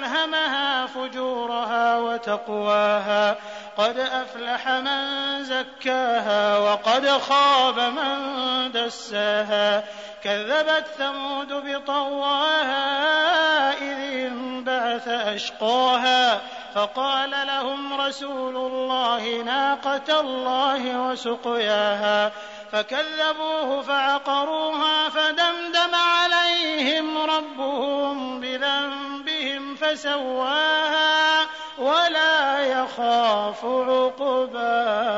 فألهمها فجورها وتقواها. قد أفلح من زكاها وقد خاب من دساها. كذبت ثمود بطواها إذ انبعث أشقاها. فقال لهم رسول الله ناقة الله وسقياها. فكذبوه فعقروها فدمدم عليهم ربهم بذنبهم فسواها ولا يخاف عقباها.